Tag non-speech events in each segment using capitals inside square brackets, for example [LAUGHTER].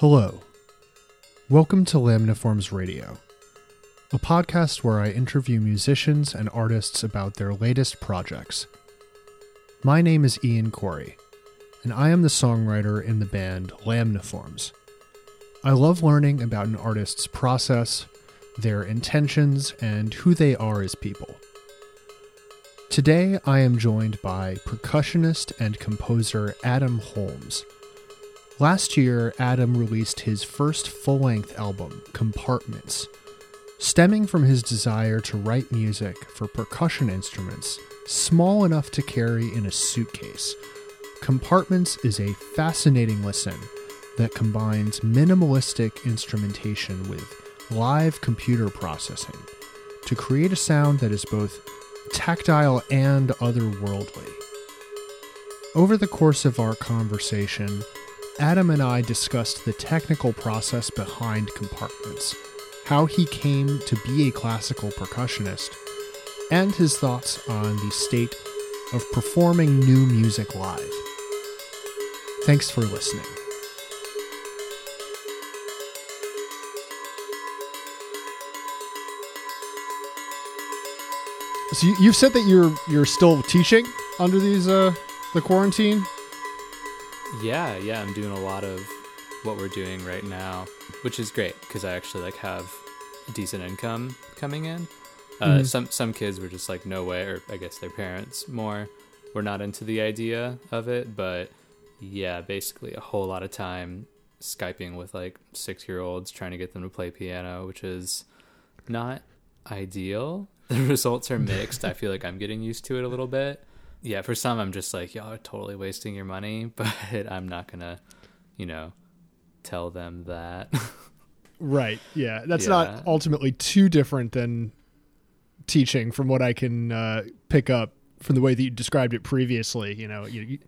Hello. Welcome to Lamniforms Radio, a podcast where I interview musicians and artists about their latest projects. My name is Ian Corey, and I am the songwriter in the band Lamniforms. I love learning about an artist's process, their intentions, and who they are as people. Today, I am joined by percussionist and composer Adam Holmes. Last year, Adam released his first full length album, Compartments. Stemming from his desire to write music for percussion instruments small enough to carry in a suitcase, Compartments is a fascinating listen that combines minimalistic instrumentation with live computer processing to create a sound that is both tactile and otherworldly. Over the course of our conversation, Adam and I discussed the technical process behind compartments, how he came to be a classical percussionist, and his thoughts on the state of performing new music live. Thanks for listening. So you, you've said that you're you're still teaching under these uh the quarantine. Yeah, yeah, I'm doing a lot of what we're doing right now, which is great because I actually like have decent income coming in. Uh, Mhm. Some some kids were just like, no way, or I guess their parents more were not into the idea of it. But yeah, basically a whole lot of time skyping with like six year olds trying to get them to play piano, which is not ideal. [LAUGHS] The results are [LAUGHS] mixed. I feel like I'm getting used to it a little bit. Yeah, for some, I'm just like, y'all are totally wasting your money, [LAUGHS] but I'm not gonna, you know, tell them that. [LAUGHS] Right. Yeah. That's Yeah. not ultimately too different than teaching from what I can uh, pick up from the way that you described it previously. You know, you, you,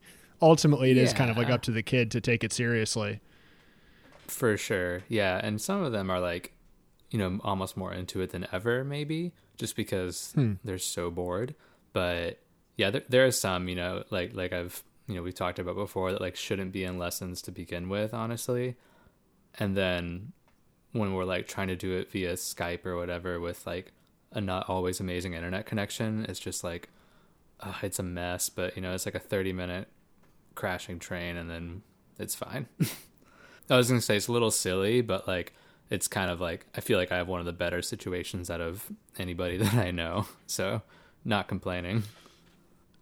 ultimately it is kind of like up to the kid to take it seriously. For sure. Yeah. And some of them are like, you know, almost more into it than ever, maybe, just because Hmm. they're so bored. But yeah, there, there are some, you know, like, like I've, you know, we've talked about before that like shouldn't be in lessons to begin with, honestly. And then when we're like trying to do it via Skype or whatever with like a not always amazing internet connection, it's just like, uh, it's a mess, but you know, it's like a 30 minute crashing train and then it's fine. [LAUGHS] I was gonna say it's a little silly, but like it's kind of like I feel like I have one of the better situations out of anybody [LAUGHS] that I know. So not complaining.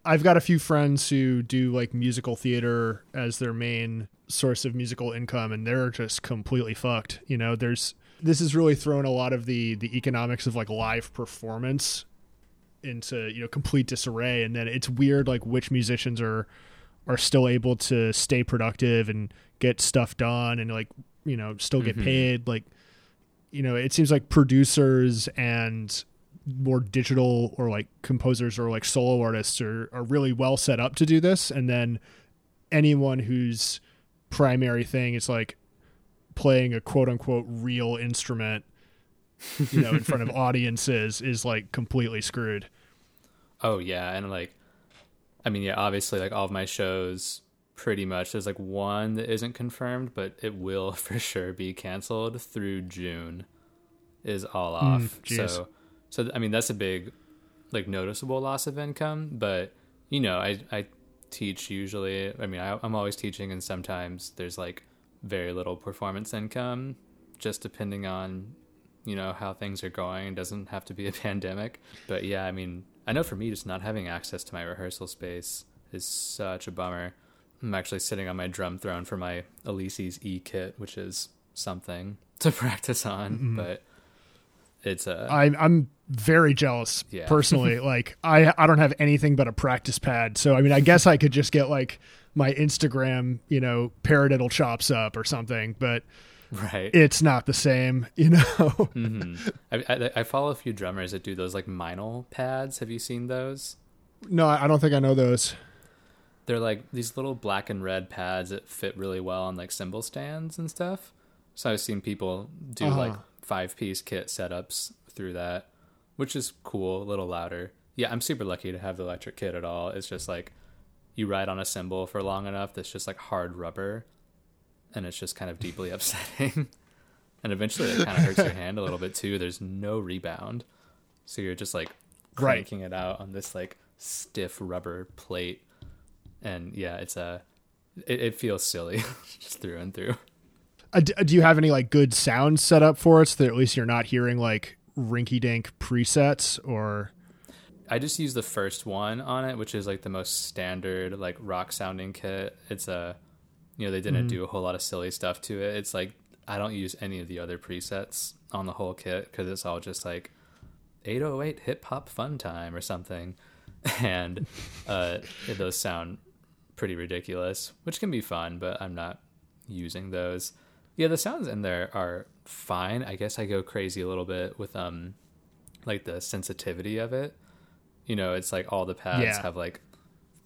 I've got a few friends who do like musical theater as their main source of musical income, and they're just completely fucked. You know, there's this has really thrown a lot of the the economics of like live performance into you know complete disarray, and then it's weird like which musicians are are still able to stay productive and get stuff done and like you know still get Mhm. paid like you know it seems like producers and more digital or like composers or like solo artists are, are really well set up to do this and then anyone whose primary thing is like playing a quote unquote real instrument you know in front of [LAUGHS] audiences is like completely screwed Oh yeah, and like I mean yeah, obviously like all of my shows pretty much there's like one that isn't confirmed, but it will [LAUGHS] for sure be canceled through June is all hmm, off. jeez. so so I mean that's a big like noticeable loss of income, but you know, I I teach usually I mean I I'm always teaching and sometimes there's like very little performance income just depending on you know how things are going. It doesn't have to be a [LAUGHS] pandemic. But yeah i mean i know for me just not having access to my rehearsal space is such a bummer. I'm actually sitting on my drum throne for my Alesis e kit which is something [LAUGHS] to practice on mm-hmm. but it's a i'm I'm very jealous Yeah. personally. [LAUGHS] Like I, I don't have anything but a practice pad. So i mean i guess i could just get like my instagram you know paradiddle chops up or something but right. it's not the same [LAUGHS] you know? Hmm I, I, I follow a few drummers that do those like minal pads. Have you seen those? No i don't think i know those. They're like these little black and red pads that fit really well on like cymbal stands and stuff. So I've seen people do Uh-huh. like five piece kit setups through that, which is cool, a little louder. Yeah, I'm super lucky to have the electric kit at all. It's just like you ride on a cymbal for long enough that's just like hard rubber and it's just kind of deeply [LAUGHS] upsetting. and eventually it kind of hurts your hand a little bit too. There's no rebound. So you're just like cranking right. it out on this like stiff rubber plate. And yeah, it's a it, it feels silly [LAUGHS] just through and through. Uh, do you have any like good sound set up for it so that at least you're not hearing like rinky dink presets or I just use the first one on it, which is like the most standard like rock sounding kit. It's a you know, they didn't mm-hmm. do a whole lot of silly stuff to it. It's like I don't use any of the other presets on the whole kit because it's all just like 808 hip hop fun time or something, [LAUGHS] and uh, those sound pretty ridiculous, which can be fun, but I'm not using those. Yeah, the sounds in there are fine. I guess I go crazy a little bit with um like the sensitivity of it. You know, it's like all the pads yeah. have like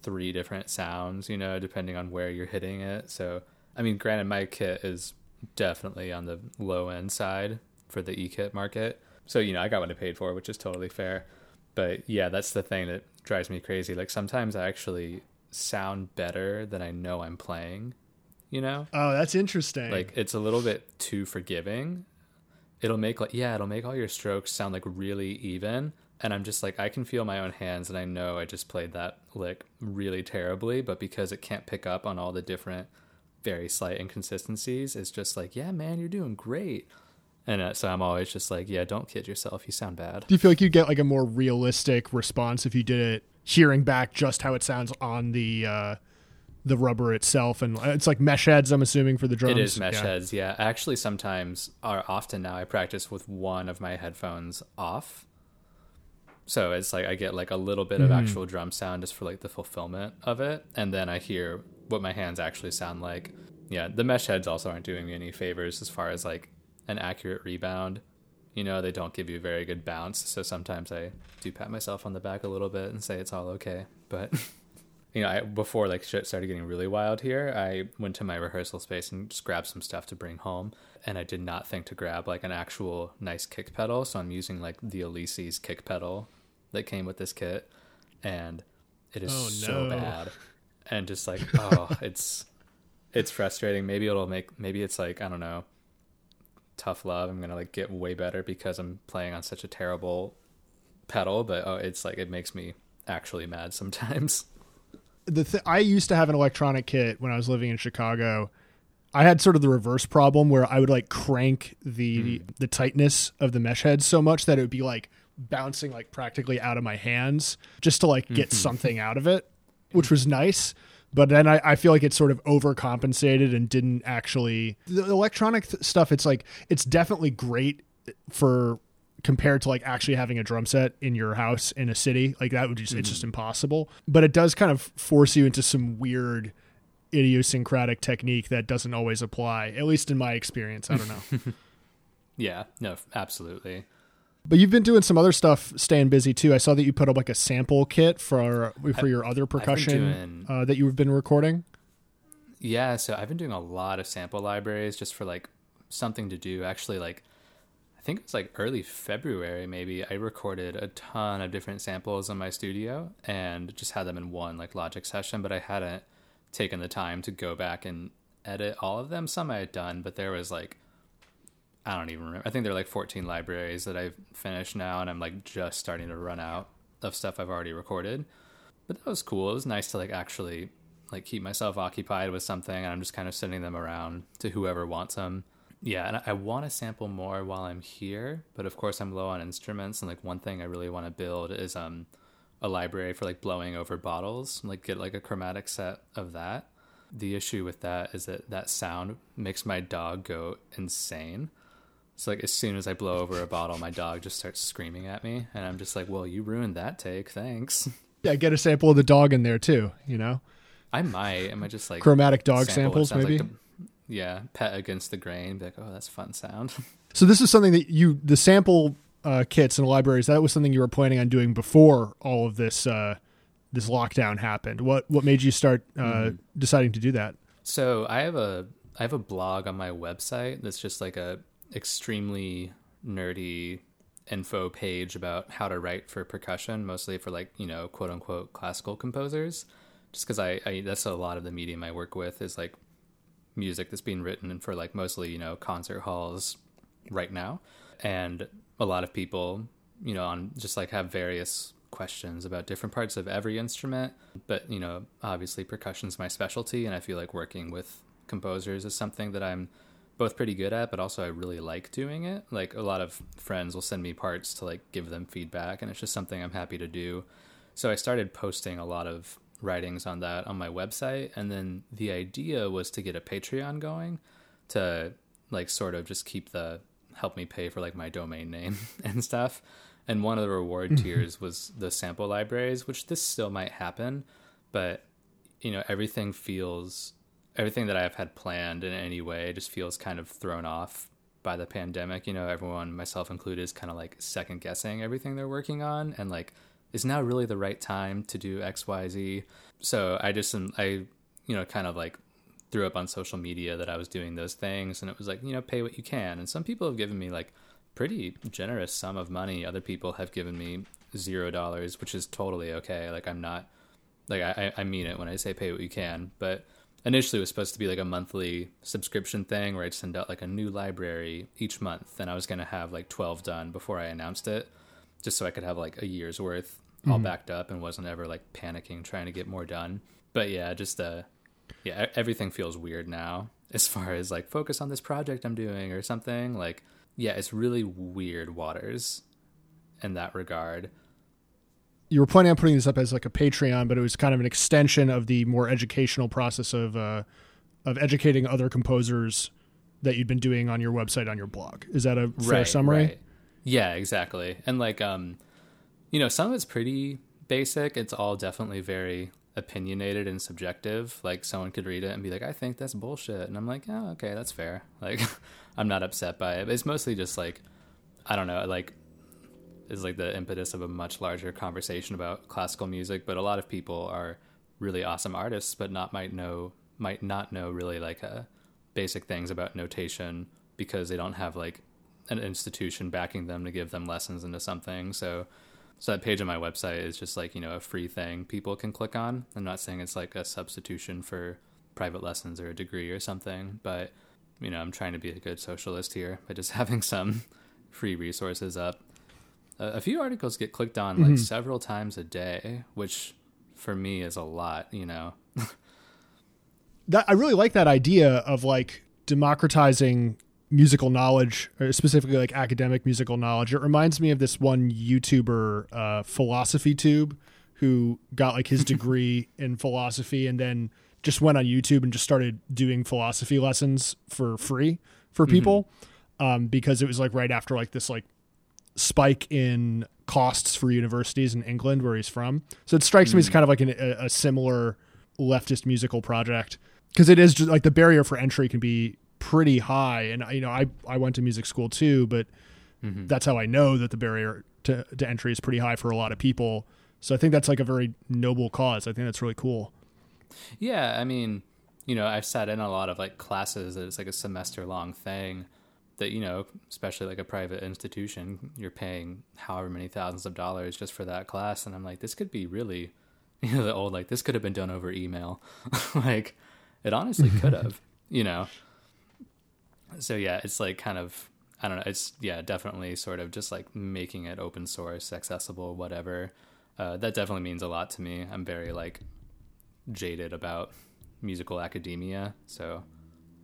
three different sounds, you know, depending on where you're hitting it. So, I mean, granted, my kit is definitely on the low end side for the e kit market. So, you know, I got what I paid for, which is totally fair. But yeah, that's the thing that drives me crazy. Like sometimes I actually sound better than I know I'm playing, you know? Oh, that's interesting. Like it's a little bit too forgiving. It'll make like, yeah, it'll make all your strokes sound like really even and I'm just like I can feel my own hands and I know I just played that lick really terribly, but because it can't pick up on all the different very slight inconsistencies, it's just like, yeah, man, you're doing great. And uh, so I'm always just like, yeah, don't kid yourself. You sound bad. Do you feel like you'd get like a more realistic response if you did it hearing back just how it sounds on the uh, the rubber itself? And it's like mesh heads, I'm assuming, for the drums. It is mesh yeah. heads, yeah. Actually, sometimes, or often now, I practice with one of my headphones off so it's like I get like a little bit of mm-hmm. actual drum sound just for like the fulfillment of it, and then I hear what my hands actually sound like. Yeah, the mesh heads also aren't doing me any favors as far as like an accurate rebound. You know, they don't give you a very good bounce, so sometimes I do pat myself on the back a little bit and say it's all okay. But [LAUGHS] you know, I, before like shit started getting really wild here, I went to my rehearsal space and just grabbed some stuff to bring home. And I did not think to grab like an actual nice kick pedal, so I'm using like the Alesis kick pedal that came with this kit, and it is oh, so no. bad. And just like, [LAUGHS] oh, it's it's frustrating. Maybe it'll make maybe it's like I don't know, tough love. I'm gonna like get way better because I'm playing on such a terrible pedal, but oh, it's like it makes me actually mad sometimes [LAUGHS] the th- I used to have an electronic kit when I was living in Chicago. I had sort of the reverse problem where I would like crank the mm. the tightness of the mesh head so much that it would be like bouncing like practically out of my hands just to like get mm-hmm. something out of it, which was nice. But then I, I feel like it sort of overcompensated and didn't actually the electronic th- stuff. It's like it's definitely great for compared to like actually having a drum set in your house in a city like that would just mm-hmm. it's just mm-hmm. impossible. But it does kind of force you into some weird idiosyncratic technique that doesn't always apply at least in my experience. I don't know. [LAUGHS] Yeah no absolutely. But you've been doing some other stuff staying busy too. I saw that you put up like a sample kit for for your other percussion doing, uh, that you've been recording. Yeah so i've been doing a lot of sample libraries just for like something to do. Actually like think it was like early February, maybe. I recorded a ton of different samples in my studio and just had them in one like Logic session, but I hadn't taken the time to go back and edit all of them. Some I had done, but there was like I don't even remember. I think there are like 14 libraries that I've finished now, and I'm like just starting to run out of stuff I've already recorded. But that was cool. It was nice to like actually like keep myself occupied with something, and I'm just kind of sending them around to whoever wants them yeah, and I, I want to sample more while I'm here, but of course I'm low on instruments. And like one thing I really want to build is um a library for like blowing over bottles, like get like a chromatic set of that. The issue with that is that that sound makes my dog go insane. So like as soon as I blow over a bottle, my dog just starts screaming at me, and I'm just like, "Well, you ruined that take. Thanks." Yeah, get a sample of the dog in there too. You know. I might. Am I just like chromatic dog samples? Maybe. Like yeah, pet against the grain. Be like, oh, that's fun sound. [LAUGHS] so this is something that you the sample uh, kits and libraries. That was something you were planning on doing before all of this uh, this lockdown happened. What what made you start uh, mm-hmm. deciding to do that? So I have a I have a blog on my website that's just like a extremely nerdy info page about how to write for percussion, mostly for like you know quote unquote classical composers. Just because I, I that's a lot of the medium I work with is like music that's being written for like mostly you know concert halls right now, and a lot of people you know on just like have various questions about different parts of every instrument. But you know, obviously percussion's my specialty, and I feel like working with composers is something that I'm both pretty good at, but also I really like doing it. Like a lot of friends will send me parts to like give them feedback, and it's just something I'm happy to do. So I started posting a lot of writings on that on my website, and then the idea was to get a Patreon going to like sort of just keep the help me pay for like my domain name [LAUGHS] and stuff. And one of the reward mm-hmm. tiers was the sample libraries, which this still might happen, but you know everything feels everything that I've had planned in any way just feels kind of thrown off by the pandemic. You know, everyone, myself included, is kind of like second guessing everything they're working on and like, is now really the right time to do X, Y, Z? So I just, um, I, you know, kind of like threw up on social media that I was doing those things and it was like, you know, pay what you can. And some people have given me like pretty generous sum of money. Other people have given me zero dollars, which is totally okay. Like I'm not, like I, I mean it when I say pay what you can, but initially it was supposed to be like a monthly subscription thing where I'd send out like a new library each month and I was going to have like 12 done before I announced it just so I could have like a year's worth all mm-hmm. backed up and wasn't ever like panicking trying to get more done. But yeah, just uh yeah, everything feels weird now [LAUGHS] as far as like focus on this project I'm doing or something. Like yeah, it's really weird waters in that regard you were planning on putting this up as like a Patreon, but it was kind of an extension of the more educational process of uh, of educating other composers that you'd been doing on your website on your blog. Is that a fair right, summary? Right. Yeah, exactly. And like um you know, some of it's pretty basic. It's all definitely very opinionated and subjective. Like someone could read it and be like, "I think that's bullshit," and I'm like, "Oh, okay, that's fair." [LAUGHS] Like, I'm not upset by it. But it's mostly just like, I don't know, like is like the impetus of a much larger conversation about classical music. But a lot of people are really awesome artists, but not might know might not know really like a uh, basic things about notation because they don't have like an institution backing them to give them lessons into something. So so that page on my website is just like, you know, a free thing people can click on. I'm not saying it's like a substitution for private lessons or a degree or something, but you know, I'm trying to be a good socialist here by just [LAUGHS] having some free resources up a, few articles get clicked on like mm-hmm. several times a day, which for me is a lot, you know. [LAUGHS] that I really like that idea of like democratizing musical knowledge, specifically like academic musical knowledge. It reminds me of this one YouTuber, uh, Philosophy Tube, who got like his [LAUGHS] degree in philosophy and then just went on YouTube and just started doing philosophy lessons for free for mm-hmm. people. Mm-hmm. Um, because it was like right after like this like spike in costs for universities in England, where he's from. So it strikes mm. me as hmm. kind of like an, a, a, similar leftist musical project because it is just like the barrier for entry can be pretty high. And you know, I I went to music school too, but mm-hmm. that's how I know that the barrier to, to entry is pretty high for a lot of people. So I think that's like a very noble cause. I think that's really cool. Yeah, I mean, you know, I've sat in a lot of like classes that it's like a semester long thing that you know especially like a private institution you're paying however many thousands of dollars just for that class and i'm like this could be really [LAUGHS] you know the old like this could have been done over email [LAUGHS] like it honestly could have [LAUGHS] you know so yeah it's like kind of i don't know it's yeah definitely sort of just like making it open source accessible whatever uh, that definitely means a lot to me i'm very like jaded about musical academia so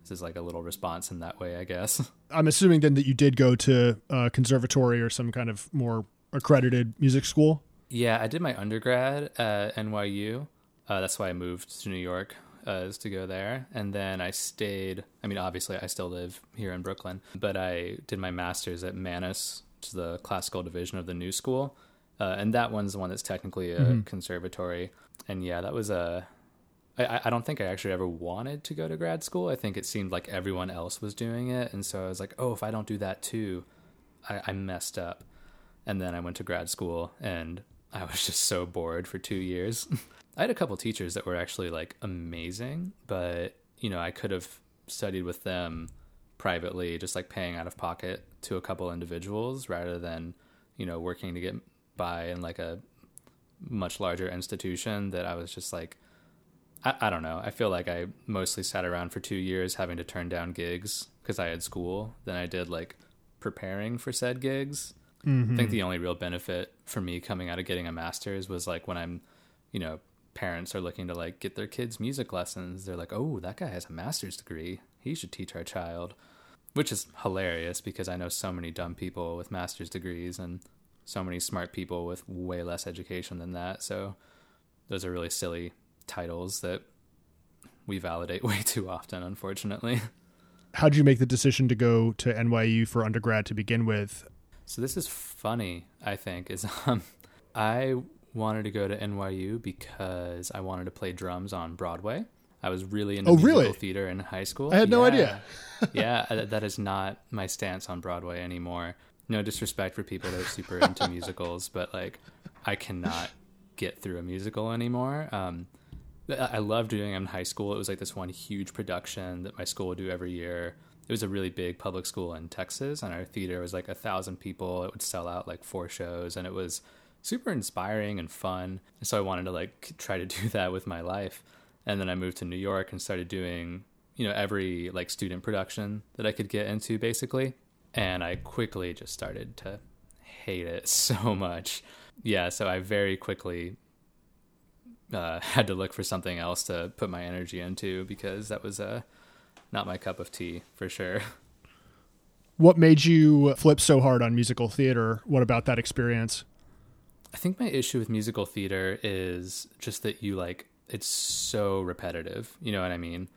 this is like a little response in that way, I guess. [LAUGHS] I'm assuming then that you did go to a conservatory or some kind of more accredited music school. Yeah, I did my undergrad at NYU. Uh, that's why I moved to New York, uh, is to go there. And then I stayed. I mean, obviously, I still live here in Brooklyn, but I did my master's at Mannes, which is the classical division of the New School. Uh, and that one's the one that's technically a mm-hmm. conservatory. And yeah, that was a I, I don't think I actually ever wanted to go to grad school. I think it seemed like everyone else was doing it, and so I was like, oh, if I don't do that too, I, I messed up. And then I went to grad school, and I was [LAUGHS] just so bored for two years. [LAUGHS] I had a couple teachers that were actually like amazing, but you know, I could have studied with them privately, just like paying out of pocket to a couple individuals rather than, you know, working to get by in like a much larger institution that I was just like I, I don't know. I feel like I mostly sat around for two years having to turn down gigs because I had school than I did like preparing for said gigs. Mm-hmm. I think the only real benefit for me coming out of getting a master's was like when I'm, you know, parents are looking to like get their kids music lessons. They're like, oh, that guy has a master's degree. He should teach our child, which is hilarious because I know so many dumb people with master's degrees and so many smart people with way less education than that. So those are really silly titles that we validate [LAUGHS] way too often, unfortunately. How did you make the decision to go to NYU for undergrad to begin with? So this is funny, I think, is [LAUGHS] um, I wanted to go to NYU because I wanted to play drums on Broadway. I was really into oh, musical really? theater in high school. I had no idea. yeah, that is not my stance on Broadway anymore. No disrespect for people that are super into [LAUGHS] musicals, but like I cannot get through a musical anymore. Um, I loved doing it in high school. It was like this one huge production that my school would do every year. It was a really big public school in Texas, and our theater was like a thousand people. It would sell out like four shows, and it was super inspiring and fun. So I wanted to like try to [LAUGHS] do that with my life. And then I moved to New York and started doing, you know, every like student production that I could get into basically. And I quickly just started to hate it [LAUGHS] so much. Yeah, so I very quickly uh, [LAUGHS] had to look for something else to put my energy into because that was uh, not my cup of tea for sure. What made you flip so hard on musical theater? What about that experience? I think my issue with musical theater is just that you like it's so repetitive. You know what I mean?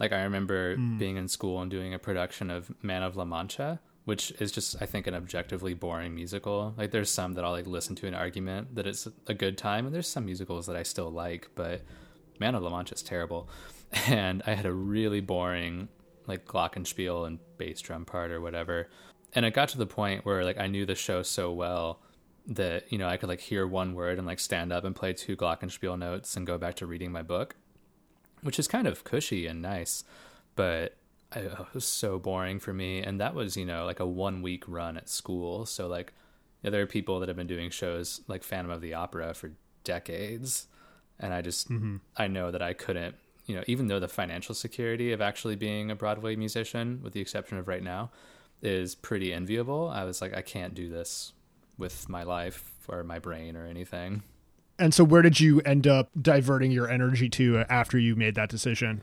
Like I remember mm. being in school and doing a production of Man of La Mancha, which is just I think an objectively boring musical. Like there's some that I'll like listen to an argument that it's a good time, and there's some musicals that I still like, but Man of La Mancha is terrible. [LAUGHS] And I had a really boring like glockenspiel and bass drum part or whatever. And it got to the point where like I knew the show so well that you know I could like hear one word and like stand up and play two glockenspiel notes and go back to reading my book, which is kind of cushy and nice, but it was so boring for me. And that was you know like a one week run at school, so like yeah, there are people that have been doing shows like Phantom of the Opera for decades, and I just mm-hmm. I know that I couldn't you know even though the financial security of actually being a Broadway musician, with the exception of right now, is pretty enviable. I was like I can't do this with my life or my brain or anything. And so, where did you end up diverting your energy to after you made that decision?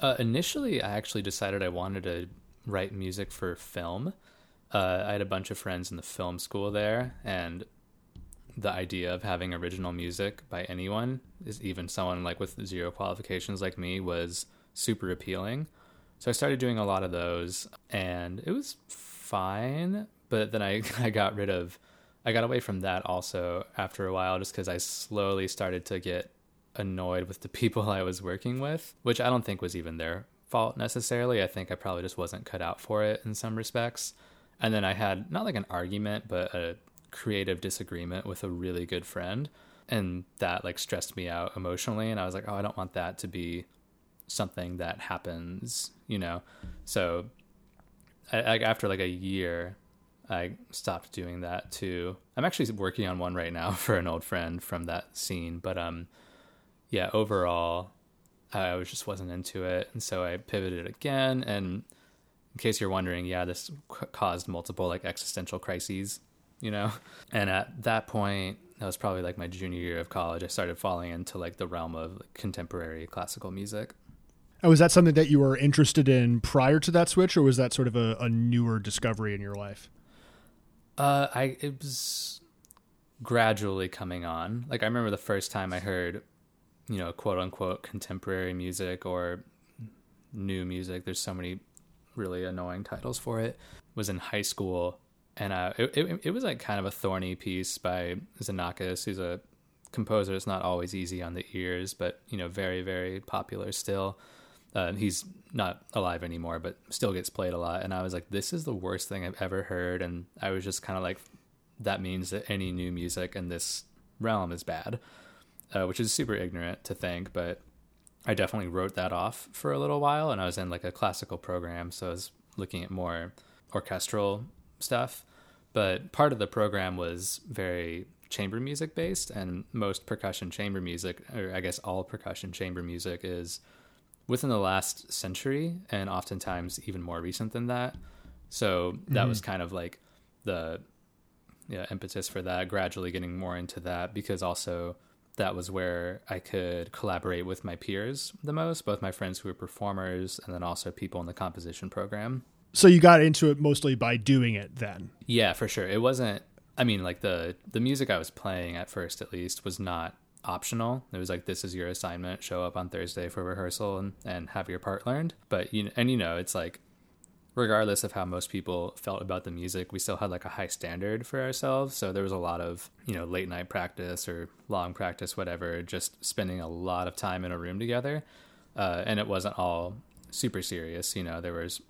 Uh, initially, I actually decided I wanted to write music for film. Uh, I had a bunch of friends in the film school there, and the idea of having original music by anyone, is even someone like with zero qualifications like me, was super appealing. So I started doing a lot of those, and it was fine but then I [LAUGHS] I got rid of I got away from that also after a while just because I slowly started to get annoyed with the [LAUGHS] people I was working with, which I don't think was even their fault necessarily. I think I probably just wasn't cut out for it in some respects. And then I had not like an argument, but a creative disagreement with a really good friend. And that like stressed me out emotionally. And I was like, oh, I don't want that to be something that happens, you know? So I, I, after like a year, I stopped doing that too. I'm actually working on one right now [LAUGHS] for an old friend from that scene, but um, yeah, overall, I was just wasn't into it, and so I pivoted again. And in case you're wondering, yeah, this caused multiple like existential crises, you know. And at that point, that was probably like my junior year of college. I started falling into like the realm of like, contemporary classical music. Oh, was that something that you were interested in prior to that switch, or was that sort of a, a newer discovery in your life? Uh, I it was gradually coming on. Like I remember the first time I heard, you know, quote unquote contemporary music or new music. There's so many really annoying titles for it. Was in high school, and uh, it, it it was like kind of a thorny piece by Xenakis, who's a composer. It's not always easy on the ears, but you know, very very popular still. Uh, he's not alive anymore, but still gets played a lot. And I was like, this is the worst thing I've ever heard. And I was just kind of like, that means that any new music in this realm is bad, uh, which is super ignorant to think. But I definitely wrote that off for a little while. And I was in like a classical program, so I was looking at more orchestral stuff. But part of the program was very chamber music based, and most percussion chamber music, or I guess all percussion chamber music, is within the last century and oftentimes even more recent than that. So that mm-hmm. was kind of like the yeah, impetus for that, gradually getting more into that because also that was where I could collaborate with my peers the most, both my friends who were performers and then also people in the composition program. So you got into it mostly by doing it then? Yeah, for sure. It wasn't I mean like the the music I was playing at first at least was not optional. It was like this is your assignment, show up on Thursday for rehearsal and, and have your part learned. But you and you know, it's like regardless of how most people felt about the music, we still had like a high standard for ourselves. So there was a lot of, you know, late night practice or long practice, whatever, just spending a lot of time in a room together. Uh, and it wasn't all super serious, you know, there was,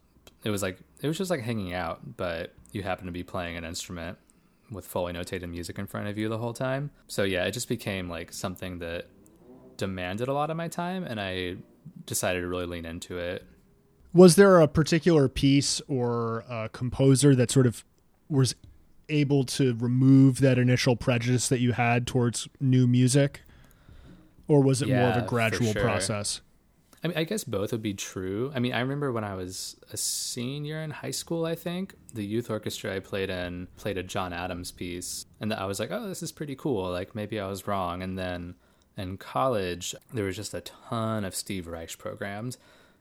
it was like, it was just like hanging out, but you happen to be playing an instrument with fully notated music in front of you the whole time. So yeah, it just became like something that demanded a lot of my time and I decided to really lean into it was there a particular piece or a composer that sort of was able to remove that initial prejudice that you had towards new music? Or was it yeah, more of a gradual sure. process? I mean, I guess both would be true. I mean, I remember when I was a senior in high school, I think, the youth orchestra I played in played a John Adams piece. And I was like, oh, this is pretty cool. Like, maybe I was wrong. And then in college, there was just a ton of Steve Reich programs.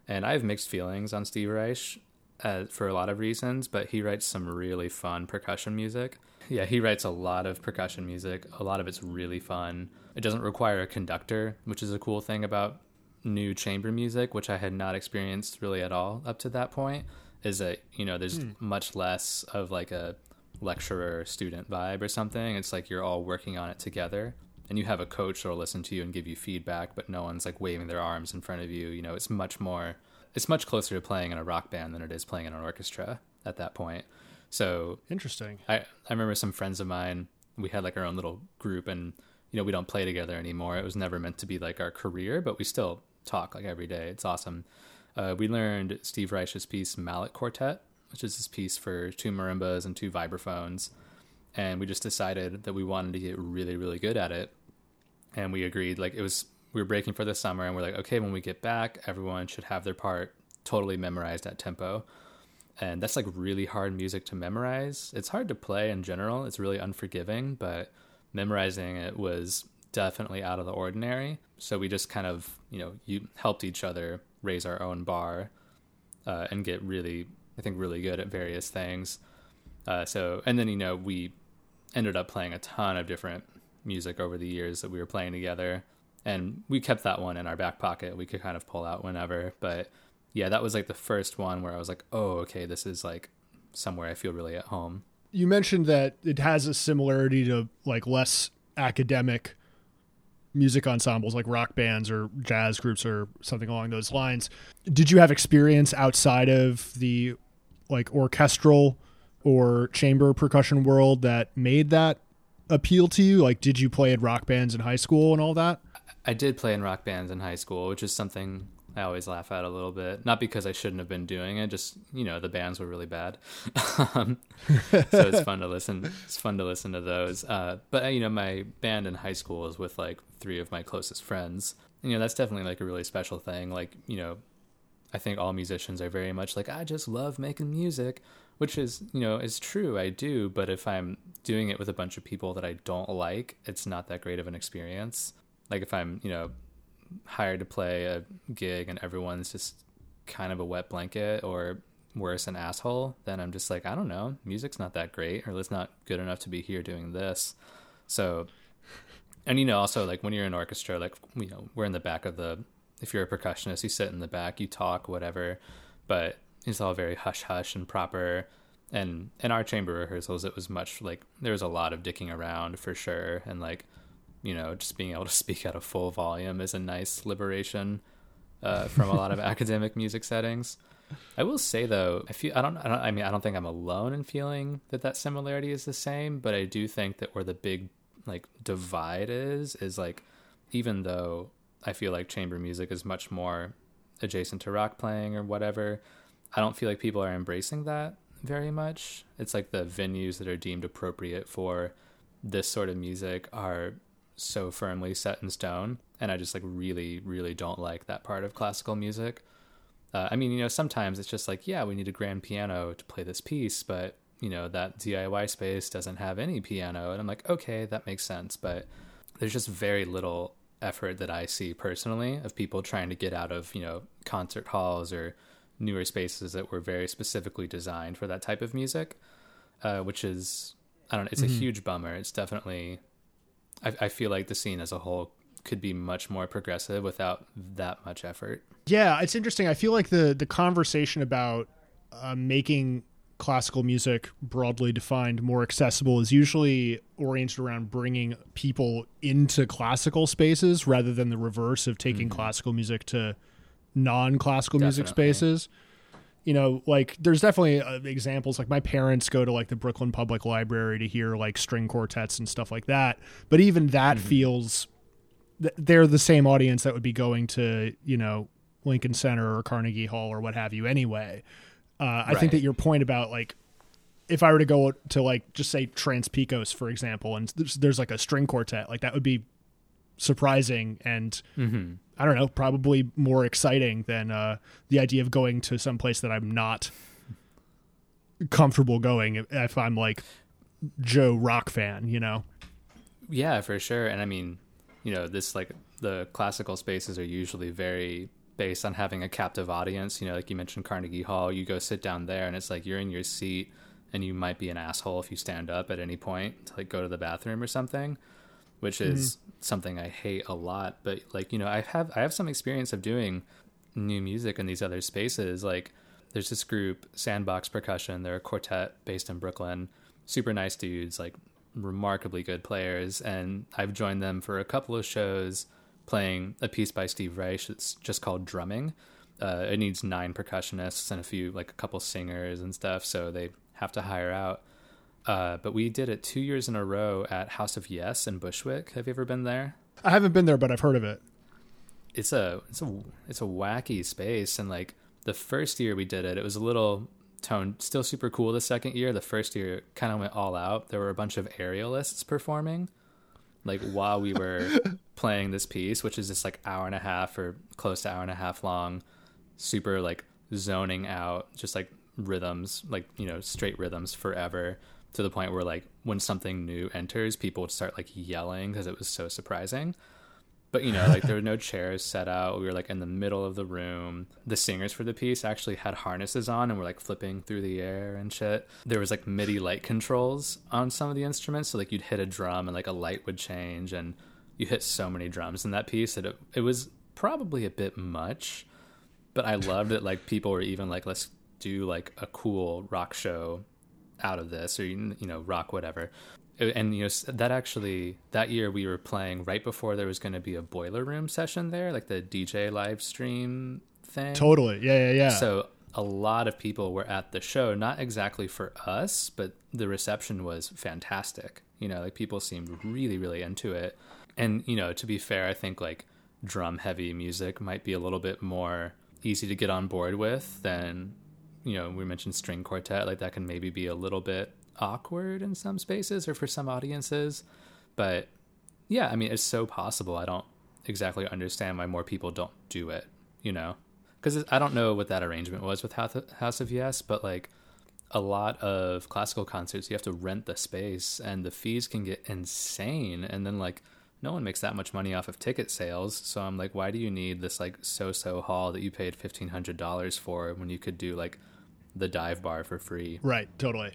And I have mixed feelings on Steve Reich uh, for a lot of reasons, but he writes some really fun percussion music. Yeah, he writes a lot of percussion music. A lot of it's really fun. It doesn't require a conductor, which is a cool thing about new chamber music, which I had not experienced really at all up to that point. Is that, you know, there's hmm. much less of like a lecturer student vibe or something. It's like you're all working on it together and you have a coach that'll listen to you and give you feedback, but no one's like waving their arms in front of you. You know, it's much more, it's much closer to playing in a rock band than it is playing in an orchestra at that point. So interesting. I, I remember some friends of mine, we had like our own little group and, you know, we don't play together anymore. It was never meant to be like our career, but we still talk like every day. It's awesome. Uh, we learned Steve Reich's piece Mallet Quartet, which is this piece for two marimbas and two vibraphones. And we just decided that we wanted to get really really good at it. And we agreed like it was we were breaking for the summer and we're like okay when we get back everyone should have their part totally memorized at tempo. And that's like really hard music to memorize. It's hard to play in general. It's really unforgiving but memorizing it was definitely out of the ordinary so we just kind of you know you helped each other raise our own bar uh, and get really i think really good at various things. Uh, so and then you know we ended up playing a ton of different music over the years that we were playing together. And we kept that one in our back pocket. We could kind of pull out whenever. But yeah that was like the first one where i was like oh okay this is like somewhere i feel really at home. You mentioned that it has a similarity to like less academic music ensembles like rock bands or jazz groups or something along those lines did you have experience outside of the like orchestral or chamber percussion world that made that appeal to you? Like, did you play in rock bands in high school and all that? I did play in rock bands in high school, which is something I always laugh at a little bit. Not because I shouldn't have been doing it, just you know the bands were really bad, um, so it's fun to listen. It's fun to listen to those. Uh, but you know, my band in high school was with like three of my closest friends. You know, that's definitely like a really special thing. Like you know, I think all musicians are very much like I just love making music, which is you know is true i do but if i'm doing it with a bunch of people that i don't like it's not that great of an experience like if i'm you know hired to play a gig and everyone's just kind of a wet blanket or worse an asshole then i'm just like i don't know. Music's not that great or it's not good enough to be here doing this. So and you know also like when you're in orchestra like you know we're in the back of the if you're a percussionist you sit in the back you talk whatever. But it's all very hush hush and proper. And in our chamber rehearsals, it was much like there was a lot of dicking around for sure, and like you know just being able to speak at a full volume is a nice liberation uh, from a lot of [LAUGHS] academic music settings. I will say though, I feel I don't, I don't I mean I don't think I'm alone in feeling that that similarity is the same, but I do think that where the big like divide is is like even though I feel like chamber music is much more adjacent to rock playing or whatever, I don't feel like people are embracing that very much. It's like the venues that are deemed appropriate for this sort of music are so firmly set in stone and i just like really really don't like that part of classical music uh, i mean you know sometimes it's just like yeah we need a grand piano to play this piece but you know that diy space doesn't have any piano and i'm like okay that makes sense but there's just very little effort that i see personally of people trying to get out of you know concert halls or newer spaces that were very specifically designed for that type of music uh, which is I don't know. It's mm-hmm. a huge bummer. It's definitely. I, I feel like the scene as a whole could be much more progressive without that much effort. Yeah, it's interesting. I feel like the the conversation about uh, making classical music broadly defined more accessible is usually oriented around bringing people into classical spaces rather than the reverse of taking mm-hmm. classical music to non-classical Definitely. music spaces you know, like there's definitely uh, examples. Like my parents go to like the Brooklyn Public Library to hear like string quartets and stuff like that. But even that mm-hmm. feels th- they're the same audience that would be going to you know Lincoln Center or Carnegie Hall or what have you anyway. Uh, I think that your point about like if I were to go to like just say Trans Pecos for example, and there's, there's like a string quartet, like that would be surprising and mm-hmm. I don't know, probably more exciting than uh, the idea of going to some place that I'm not comfortable going if, if I'm like Joe rock fan, you know. Yeah, for sure. And I mean, you know, this like the classical spaces are usually very based on having a captive audience. You know, like you mentioned Carnegie Hall, you go sit down there and it's like you're in your seat and you might be an asshole if you stand up at any point to like go to the bathroom or something which is mm-hmm. something I hate a lot. But like you know, I have I have some experience of doing new music in these other spaces. Like there's this group, Sandbox Percussion. They're a quartet based in Brooklyn. Super nice dudes, like remarkably good players. And I've joined them for a couple of shows playing a piece by Steve Reich. It's just called Drumming. Uh, it needs nine percussionists and a few, like a couple singers and stuff. So they have to hire out. Uh, but we did it two years in a row at House of Yes in Bushwick. Have you ever been there? I haven't been there, but I've heard of it. It's a it's a it's a wacky space, and like the first year we did it, it was a little tone still super cool. The second year, the first year kind of went all out. There were a bunch of aerialists performing, like while we were [LAUGHS] playing this piece, which is just like hour and a half or close to hour and a half long, super like zoning out, just like rhythms, like you know straight rhythms forever to the point where like when something new enters, people would start like yelling because it was so surprising. But you know, like there were no [LAUGHS] chairs set out. We were like in the middle of the room. The singers for the piece actually had harnesses on and were like flipping through the air and shit. There was like MIDI light controls on some of the instruments, so like you'd hit a drum and like a light would change, and you hit so many drums in that piece that it, it was probably a bit much. But I loved it. Like people were even like, let's do like a cool rock show out of this or you know rock whatever. Uh, and you know that actually that year we were playing right before there was going to be a boiler room session there like the dj live stream thing. Totally. Yeah yeah yeah. So a lot of people were at the show not exactly for us but the reception was fantastic. You know like people seemed really really into it. And you know to be fair i think like drum heavy music might be a little bit more easy to get on board with than you know, we mentioned string quartet, like that can maybe be a little bit awkward in some spaces or for some audiences. But yeah, I mean, it's so possible. I don't exactly understand why more people don't do it, you know? Because I don't know what that arrangement was with House of Yes, but like a lot of classical concerts, you have to rent the space and the fees can get insane. And then, like, no one makes that much money off of ticket sales. So I'm like, why do you need this like so so hall that you paid fifteen hundred dollars for when you could do like the dive bar for free. Right, totally.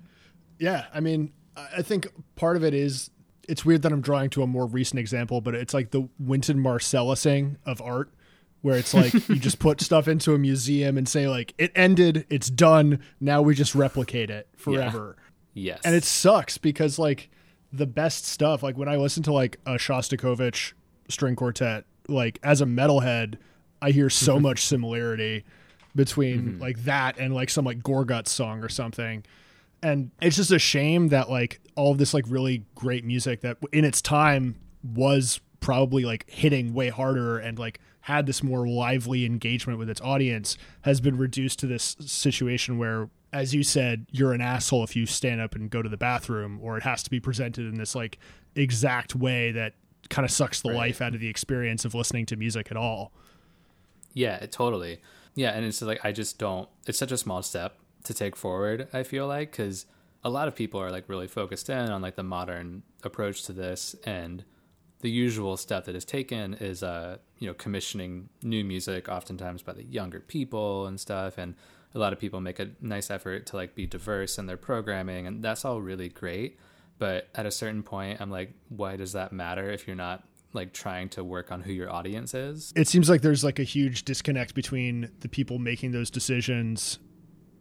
Yeah, I mean, I think part of it is it's weird that I'm drawing to a more recent example, but it's like the Wynton Marsalising of art, where it's like you just put [LAUGHS] stuff into a museum and say like it ended, it's done, now we just replicate it forever. Yeah. Yes, and it sucks because like the best stuff, like when I listen to like a Shostakovich string quartet, like as a metalhead, I hear so [LAUGHS] much similarity between mm-hmm. like that and like some like Gorguts song or something. And it's just a shame that like all of this like really great music that in its time was probably like hitting way harder and like had this more lively engagement with its audience has been reduced to this situation where as you said, you're an asshole if you stand up and go to the bathroom, or it has to be presented in this like exact way that kind of sucks the Right. life out of the experience of listening to music at all. Yeah, totally. Yeah, and it's like I just don't. It's such a small step to take forward. I feel like because a lot of people are like really focused in on like the modern approach to this, and the usual step that is taken is uh you know commissioning new music, oftentimes by the younger people and stuff, and a lot of people make a nice effort to like be diverse in their programming, and that's all really great. But at a certain point, I'm like, why does that matter if you're not like trying to work on who your audience is? It seems like there's like a huge disconnect between the people making those decisions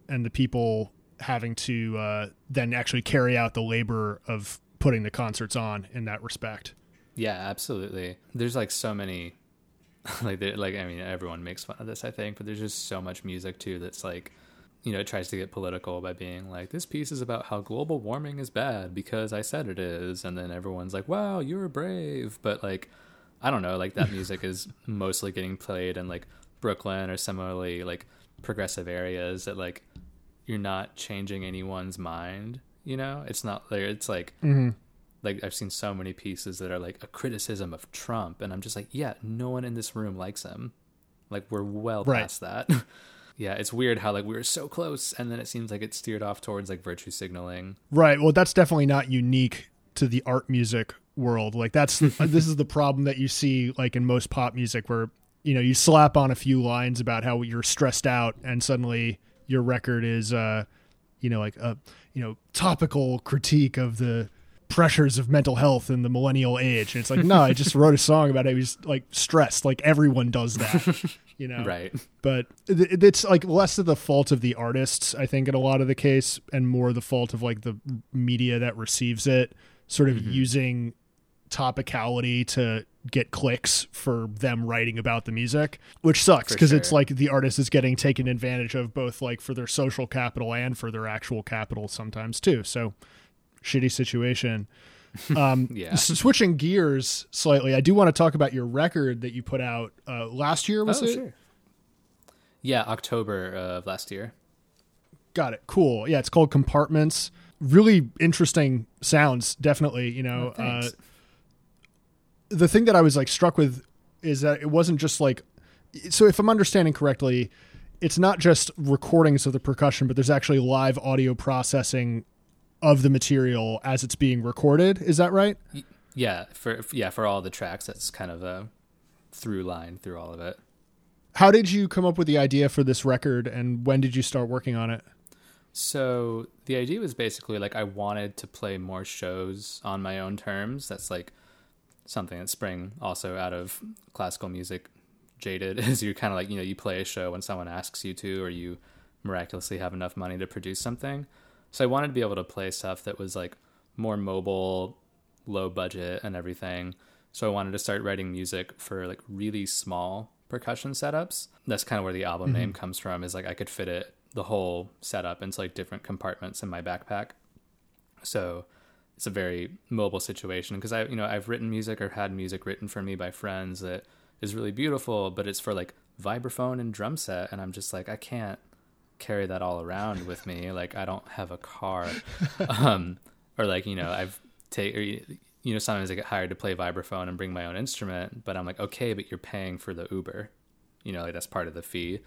and the people having to uh, then actually carry out the labor of putting the concerts on in that respect. Yeah, absolutely. There's like so many, [LAUGHS] like there- like I mean, everyone makes fun of this, I think, but there's just so much music too that's like, you know, it tries to get political by being like, this piece is about how global warming is bad because I said it is, and then everyone's like, wow, you're brave, but like, I don't know, like that [LAUGHS] music is mostly getting played in like Brooklyn or similarly like progressive areas that like you're not changing anyone's mind. You know, it's not there. It's like mm-hmm. like I've seen so many pieces that are like a criticism of Trump, and I'm just like, yeah, no one in this room likes him. Like we're well Right. past that. [LAUGHS] yeah, it's weird how like we were so close, and then it seems like it steered off towards like virtue signaling. Right. Well, that's definitely not unique to the art music world. Like that's [LAUGHS] this is the problem that you see like in most pop music where you know, you slap on a few lines about how you're stressed out and suddenly your record is uh you know like a you know topical critique of the pressures of mental health in the millennial age. And it's like, no, I just wrote a song about it. He was like stressed. Like everyone does that. [LAUGHS] You know, Right. but it- it's like less of the fault of the artists i think in a lot of the case and more the fault of like the media that receives it sort of mm-hmm. using topicality to get clicks for them writing about the music which sucks because it's like the artist is getting taken advantage of both like for their social capital and for their actual capital sometimes too so shitty situation [LAUGHS] um Yeah. s- switching gears slightly i do want to talk about your record that you put out uh last year was oh, it sure. Yeah, October of last year. Got it. Cool. Yeah, it's called Compartments. Really interesting sounds, definitely. You know, Oh, uh, the thing that I was like struck with is that it wasn't just like. So, if I'm understanding correctly, it's not just recordings of the percussion, but there's actually live audio processing of the material as it's being recorded. Is that right? Yeah, for yeah for all the tracks, that's kind of a through line through all of it. How did you come up with the idea for this record, and when did you start working on it? So the idea was basically like I wanted to play more shows on my own terms. That's like something that sprang also out of classical music. Jaded [LAUGHS] is you're kind of like you know you play a show when someone asks you to, or you miraculously have enough money to produce something. So I wanted to be able to play stuff that was like more mobile, low budget, and everything. So I wanted to start writing music for like really small percussion setups. That's kind of where the album mm-hmm. name comes from. Is like I could fit it the whole setup into like different compartments in my backpack. So it's a very mobile situation because I, you know, I've written music or had music written for me by friends that is really beautiful, but it's for like vibraphone and drum set, and I'm just like I can't carry that all around with me. Like I don't have a car, [LAUGHS] um, or like you know I've take or you know sometimes I get hired to play vibraphone and bring my own instrument, but I'm like okay, but you're paying for the Uber, you know, like that's part of the fee.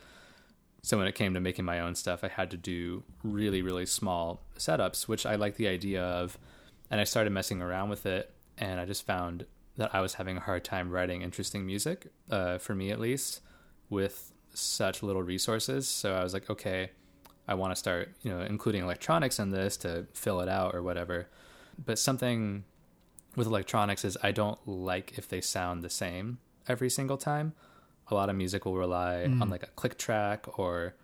So when it came to making my own stuff, I had to do really really small setups, which I like the idea of, and I started messing around with it, and I just found that I was having a hard time writing interesting music, uh, for me at least, with such little resources. So I was like, okay, I want to start, you know, including electronics in this to fill it out or whatever. But something with electronics is I don't like if they sound the same every single time. A lot of music will rely mm-hmm. on like a click track or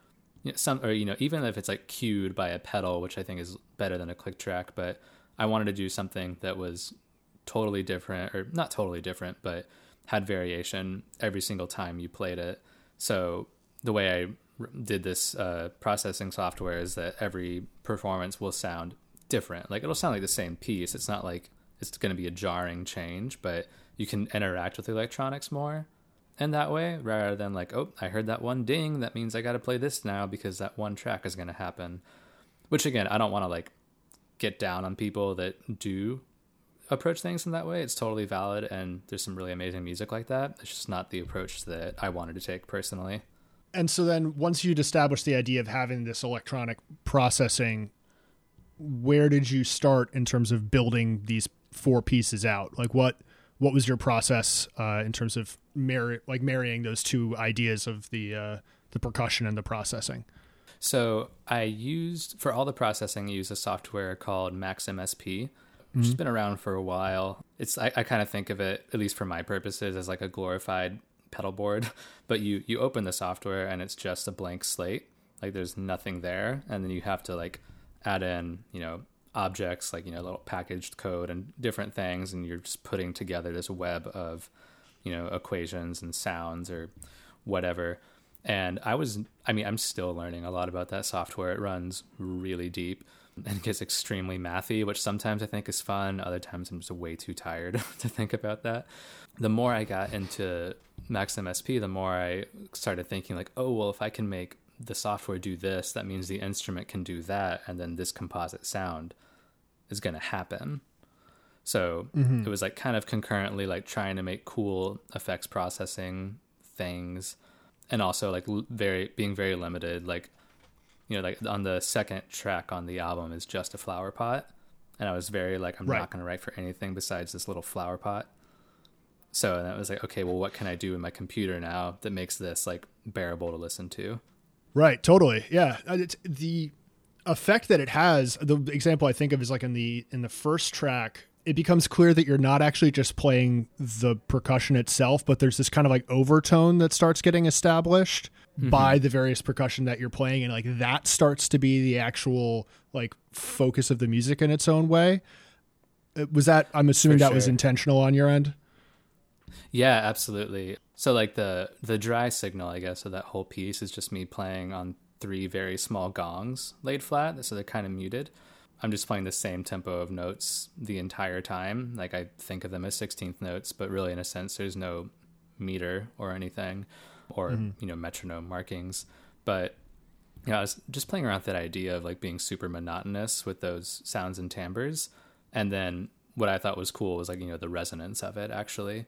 you know, some, or you know, even if it's like cued by a pedal, which I think is better than a click track. But I wanted to do something that was totally different, or not totally different, but had variation every single time you played it. So the way I did this uh, processing software is that every performance will sound different. Like it'll sound like the same piece. It's not like it's going to be a jarring change, but you can interact with the electronics more and that way rather than like, oh, I heard that one ding. That means I got to play this now because that one track is going to happen. which again, I don't want to like get down on people that do approach things in that way. It's totally valid, and there's some really amazing music like that. It's just not the approach that I wanted to take personally. And so then, once you'd established the idea of having this electronic processing, where did you start in terms of building these four pieces out? Like what what was your process uh, in terms of marry like marrying those two ideas of the uh, the percussion and the processing? So I used for all the processing, I used a software called Max MSP, which has mm-hmm. been around for a while. It's I, I kind of think of it, at least for my purposes, as like a glorified pedal board. [LAUGHS] But you you open the software and it's just a blank slate. Like there's nothing there, and then you have to like add in you know objects like you know little packaged code and different things, and you're just putting together this web of you know equations and sounds or whatever. And I was, I mean, I'm still learning a lot about that software. It runs really deep and gets extremely mathy, which sometimes I think is fun. Other times I'm just way too tired [LAUGHS] to think about that. The more I got into Max MSP, the more I started thinking like, oh, well, if I can make the software do this, that means the instrument can do that, and then this composite sound is going to happen. So Mm-hmm. it was like kind of concurrently like trying to make cool effects processing things and also like very being very limited like you know like on the second track on the album is just a flower pot and I was very like I'm Right. not going to write for anything besides this little flower pot. So and I was like okay, well what can I do in my computer now that makes this like bearable to listen to? Right, totally. Yeah, Uh, it's the effect that it has. The example I think of is like in the in the first track, it becomes clear that you're not actually just playing the percussion itself, but there's this kind of like overtone that starts getting established by the various percussion that you're playing and like that starts to be the actual like focus of the music in its own way. Uh, Was that I'm assuming For that was intentional on your end? Yeah, absolutely. So like the the dry signal, I guess, of that whole piece is just me playing on three very small gongs laid flat, so they're kind of muted. I'm just playing the same tempo of notes the entire time. Like I think of them as 16th notes, but really in a sense there's no meter or anything or, you know, metronome markings. But you know, I was just playing around with that idea of like being super monotonous with those sounds and timbres. And then what I thought was cool was like, you know, the resonance of it actually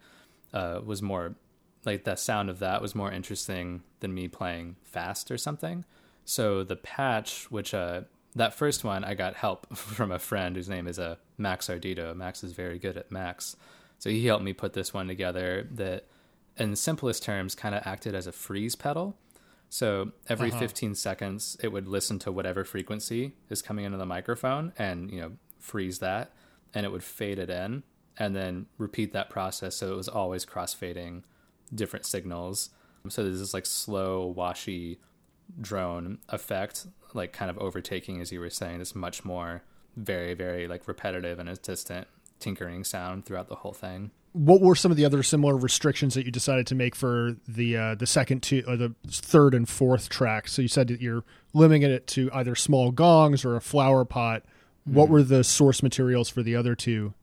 uh, was more like the sound of that was more interesting than me playing fast or something. So the patch, which uh, that first one, I got help [LAUGHS] from a friend whose name is uh, Max Ardito. Max is very good at Max, so he helped me put this one together. That, in simplest terms, kind of acted as a freeze pedal. So every uh-huh. 15 seconds, it would listen to whatever frequency is coming into the microphone and you know freeze that, and it would fade it in, and then repeat that process. So it was always cross fading different signals. So there's this like slow, washy drone effect, like kind of overtaking, as you were saying, this much more very, very like repetitive and distant tinkering sound throughout the whole thing. What were some of the other similar restrictions that you decided to make for the uh, the second two or the third and fourth track? So you said that you're limiting it to either small gongs or a flower pot. What were the source materials for the other two?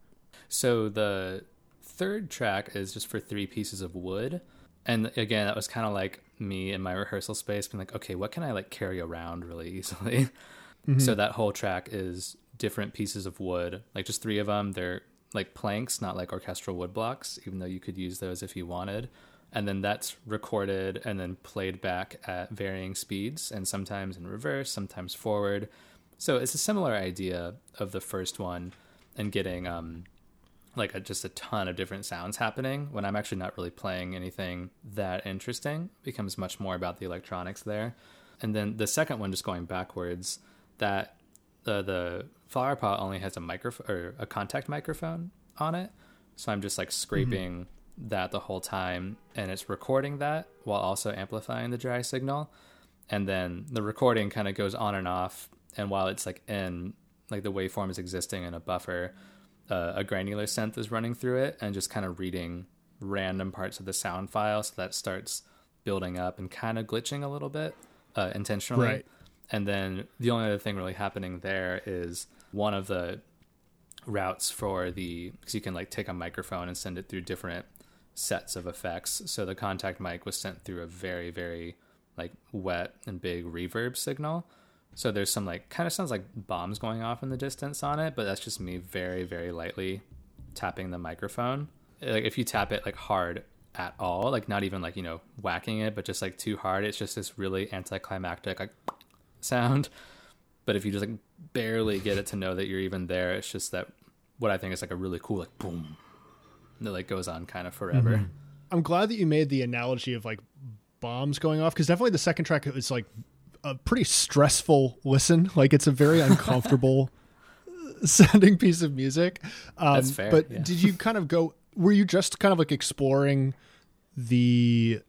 So the third track is just for three pieces of wood. And again, that was kind of like me in my rehearsal space being like, okay, what can I like carry around really easily? So that whole track is different pieces of wood, like just three of them. They're like planks, not like orchestral wood blocks, even though you could use those if you wanted. And then that's recorded and then played back at varying speeds and sometimes in reverse, sometimes forward. So it's a similar idea of the first one and getting um, like a, just a ton of different sounds happening when I'm actually not really playing anything that interesting. It becomes much more about the electronics there. And then the second one, just going backwards, that the the flower pot only has a microphone or a contact microphone on it, so I'm just like scraping that the whole time, and it's recording that while also amplifying the dry signal. And then the recording kind of goes on and off, and while it's like in like the waveform is existing in a buffer, uh, a granular synth is running through it and just kind of reading random parts of the sound file. So that starts building up and kind of glitching a little bit uh, intentionally. Right. And then the only other thing really happening there is one of the routes for the because you can like take a microphone and send it through different sets of effects. So the contact mic was sent through a very very like wet and big reverb signal, So there's some like kind of sounds like bombs going off in the distance on it, but that's just me very very lightly tapping the microphone. Like if you tap it like hard at all, like not even like, you know, whacking it, but just like too hard, it's just this really anticlimactic like [LAUGHS] sound. But if you just like barely get it to know that you're even there, it's just that what I think is like a really cool like boom that like goes on kind of forever. Mm-hmm. I'm glad that you made the analogy of like bombs going off because definitely the second track is like a pretty stressful listen. Like it's a very [LAUGHS] uncomfortable [LAUGHS] sounding piece of music. Um, That's fair. But yeah. did you kind of go? Were you just kind of like exploring the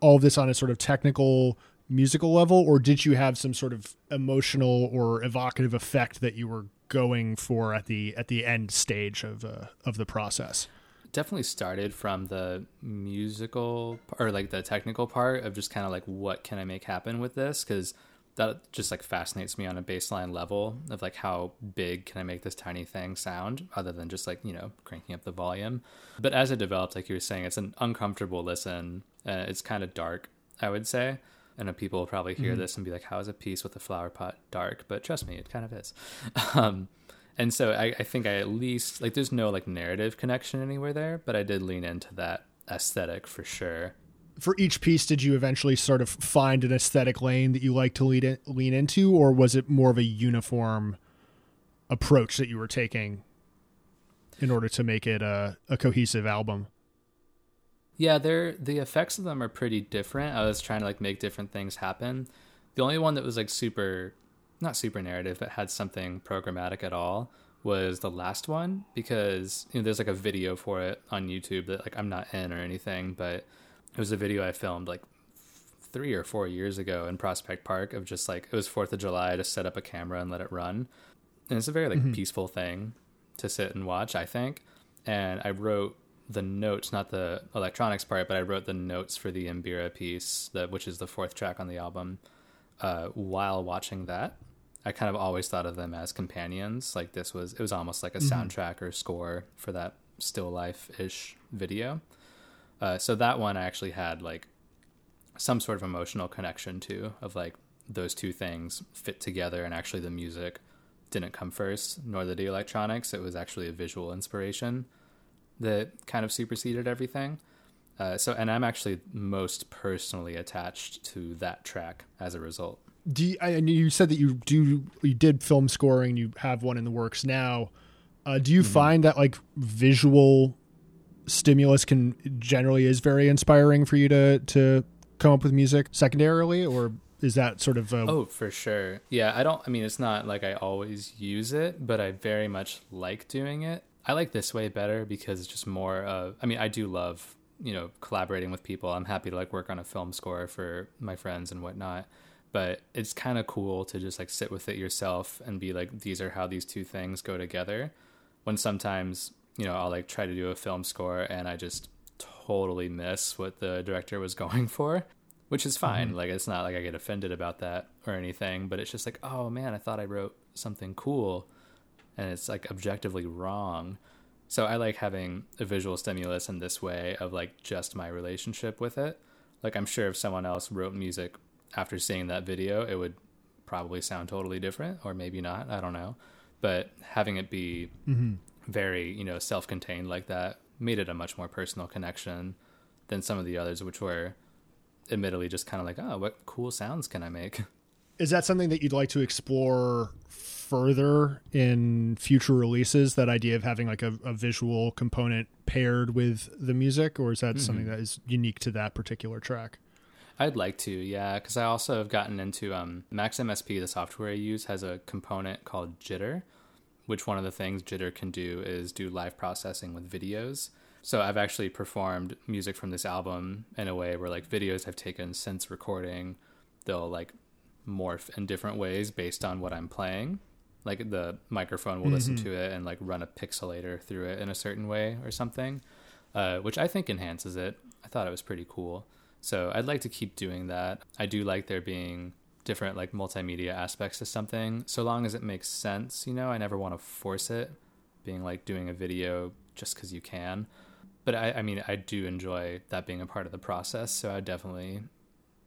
all of this on a sort of technical musical level, or did you have some sort of emotional or evocative effect that you were going for at the at the end stage of uh, of the process? definitely started from the musical or like the technical part of just kind of like what can I make happen with this because that just like fascinates me on a baseline level of like how big can I make this tiny thing sound other than just like you know cranking up the volume. But as it developed, like you were saying, it's an uncomfortable listen. Uh, it's kind of dark, I would say. And people will probably hear mm-hmm. this and be like, "How is a piece with a flower pot dark?" But trust me, it kind of is. [LAUGHS] Um, and so I, I think I at least like there's no like narrative connection anywhere there, but I did lean into that aesthetic for sure. For each piece, did you eventually sort of find an aesthetic lane that you like to lead in, lean into, or was it more of a uniform approach that you were taking in order to make it a, a cohesive album? Yeah, they're the effects of them are pretty different. I was trying to like make different things happen. The only one that was like super not super narrative, but had something programmatic at all was the last one because you know there's like a video for it on YouTube that like I'm not in or anything, but it was a video I filmed like three or four years ago in Prospect Park of just like it was Fourth of July to set up a camera and let it run, and it's a very like mm-hmm. peaceful thing to sit and watch, I think. And I wrote the notes, not the electronics part, but I wrote the notes for the Mbira piece, that which is the fourth track on the album, uh, while watching that. I kind of always thought of them as companions. Like this was, it was almost like a mm-hmm. soundtrack or score for that still life ish video. Uh, so that one I actually had like some sort of emotional connection to, of like those two things fit together, and actually the music didn't come first, nor the electronics. It was actually a visual inspiration that kind of superseded everything. Uh, so, and I'm actually most personally attached to that track as a result do you, I, you said that you do you did film scoring you have one in the works now uh, do you mm-hmm. find that like visual stimulus can generally is very inspiring for you to to come up with music secondarily or is that sort of a... oh for sure yeah i don't i mean it's not like i always use it but i very much like doing it i like this way better because it's just more of i mean i do love you know collaborating with people. I'm happy to like work on a film score for my friends and whatnot. But it's kind of cool to just like sit with it yourself and be like these are how these two things go together. When sometimes you know i'll like try to do a film score and i just totally miss what the director was [LAUGHS] going for which is fine. Mm-hmm. like it's not like i get offended about that or anything but it's just like oh man i thought i wrote something cool and it's like objectively wrong so i like having a visual stimulus in this way of like just my relationship with it like i'm sure if someone else wrote music after seeing that video, it would probably sound totally different, or maybe not. I don't know. But having it be mm-hmm. very, you know, self-contained like that made it a much more personal connection than some of the others, which were admittedly just kind of like, oh, what cool sounds can I make? [LAUGHS] Is that something that you'd like to explore further in future releases? That idea of having like a, a visual component paired with the music, or is that mm-hmm. something that is unique to that particular track? I'd like to, yeah, because I also have gotten into um, Max MSP, the software I use, has a component called Jitter, which one of the things Jitter can do is do live processing with videos. So I've actually performed music from this album in a way where like videos I've taken since recording, they'll like morph in different ways based on what I'm playing. Like the microphone will mm-hmm. listen to it and like run a pixelator through it in a certain way or something, uh, which I think enhances it. I thought it was pretty cool. So I'd like to keep doing that. I do like there being different like multimedia aspects to something, so long as it makes sense. You know, I never want to force it, being like doing a video just because you can. But I, I mean, I do enjoy that being a part of the process. So I definitely